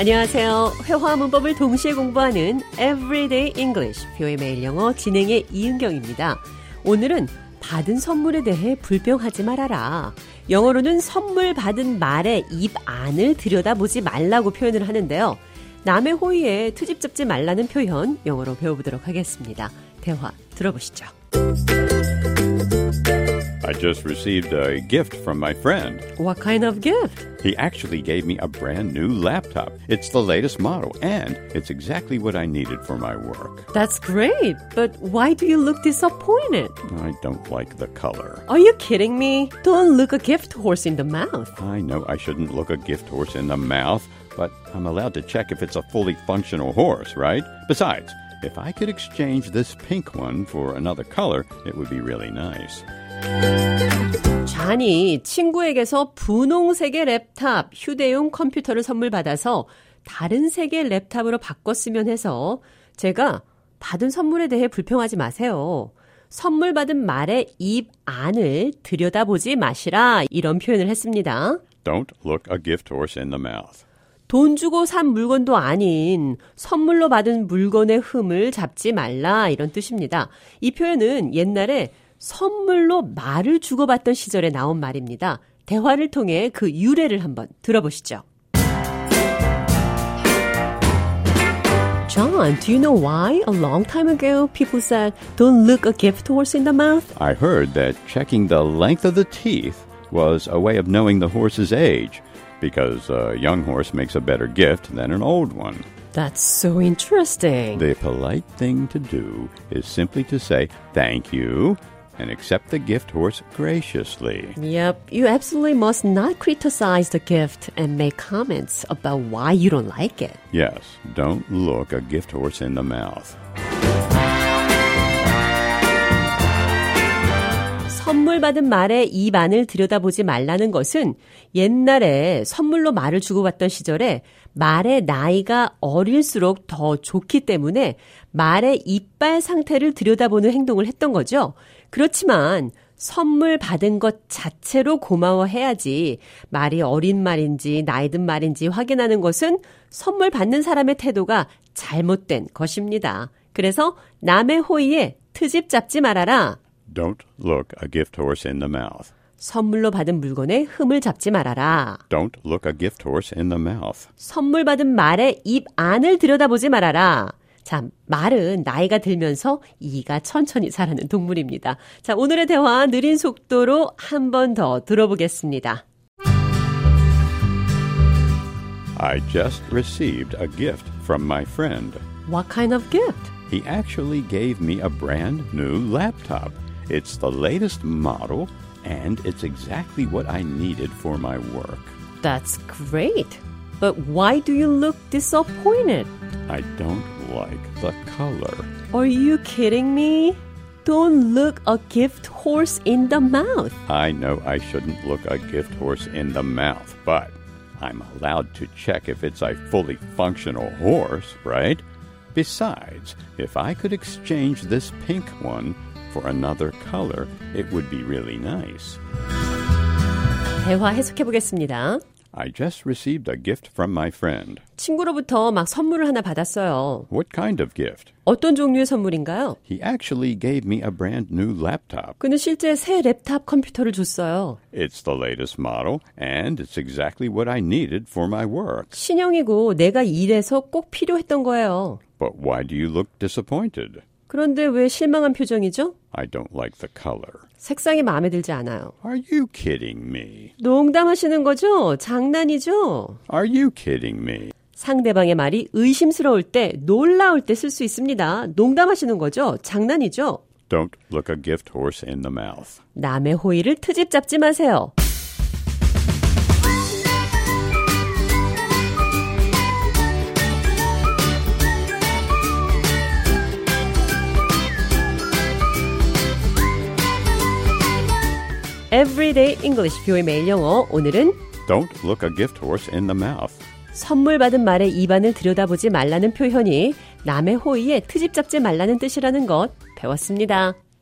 안녕하세요. 회화 문법을 동시에 공부하는 Everyday English, 뷰의 매일 영어 진행의 이은경입니다. 오늘은 받은 선물에 대해 불평하지 말아라. 영어로는 선물 받은 말의 입 안을 들여다보지 말라고 표현을 하는데요. 남의 호의에 트집 잡지 말라는 표현 영어로 배워보도록 하겠습니다. 대화 들어보시죠. I just received a gift from my friend. What kind of gift? He actually gave me a brand new laptop. It's the latest model, and it's exactly what I needed for my work. That's great, but why do you look disappointed? I don't like the color. Are you kidding me? Don't look a gift horse in the mouth. I know I shouldn't look a gift horse in the mouth, but I'm allowed to check if it's a fully functional horse, right? Besides, if I could exchange this pink one for another color, it would be really nice. 잔이 친구에게서 분홍색의 랩탑, 휴대용 컴퓨터를 선물 받아서 다른 색의 laptop으로 바꿨으면 해서 제가 받은 선물에 대해 불평하지 마세요. 선물 받은 말의 입 안을 들여다보지 마시라 이런 표현을 했습니다. Don't look a gift horse in the mouth. 돈 주고 산 물건도 아닌 선물로 받은 물건의 흠을 잡지 말라 이런 뜻입니다. 이 표현은 옛날에 선물로 말을 주고받던 시절에 나온 말입니다. 대화를 통해 그 유래를 한번 들어보시죠. John, do you know why a long time ago people said don't look a gift horse in the mouth? I heard that checking the length of the teeth was a way of knowing the horse's age, because a young horse makes a better gift than an old one. That's so interesting. The polite thing to do is simply to say thank you and accept the gift horse graciously. Yep, you absolutely must not criticize the gift and make comments about why you don't like it. Yes, don't look a gift horse in the mouth. 선물 받은 말의 입 안을 들여다보지 말라는 것은 옛날에 선물로 말을 주고받던 시절에 말의 나이가 어릴수록 더 좋기 때문에 말의 이빨 상태를 들여다보는 행동을 했던 거죠. 그렇지만 선물 받은 것 자체로 고마워해야지 말이 어린 말인지 나이 든 말인지 확인하는 것은 선물 받는 사람의 태도가 잘못된 것입니다. 그래서 남의 호의에 트집 잡지 말아라. Don't look a gift horse in the mouth. 선물로 받은 물건에 흠을 잡지 말아라. Don't look a gift horse in the mouth. 선물 받은 말의 입 안을 들여다보지 말아라. 자, 말은 나이가 들면서 이가 천천히 자라는 동물입니다. 자, 오늘의 대화 느린 속도로 한 번 더 들어보겠습니다. I just received a gift from my friend. What kind of gift? He actually gave me a brand new laptop. It's the latest model, and it's exactly what I needed for my work. That's great. But why do you look disappointed? I don't like the color. Are you kidding me? Don't look a gift horse in the mouth. I know I shouldn't look a gift horse in the mouth, but I'm allowed to check if it's a fully functional horse, right? Besides, if I could exchange this pink one for another color, it would be really nice. 대화 해석해 보겠습니다. I just received a gift from my friend. 친구로부터 막 선물을 하나 받았어요. What kind of gift? 어떤 종류의 선물인가요? He actually gave me a brand new laptop. 그는 실제 새 랩탑 컴퓨터를 줬어요. It's the latest model, and it's exactly what I needed for my work. 신형이고 내가 일해서 꼭 필요했던 거예요. But why do you look disappointed? 그런데 왜 실망한 표정이죠? I don't like the color. 색상이 마음에 들지 않아요. Are you kidding me? 농담하시는 거죠? 장난이죠? Are you kidding me? 상대방의 말이 의심스러울 때, 놀라울 때 쓸 수 있습니다. 농담하시는 거죠? 장난이죠? Don't look a gift horse in the mouth. 남의 호의를 트집 잡지 마세요. Everyday English 뷰의 매일 영어 오늘은 Don't look a gift horse in the mouth. 선물 받은 말의 입안을 들여다보지 말라는 표현이 남의 호의에 트집 잡지 말라는 뜻이라는 것 배웠습니다.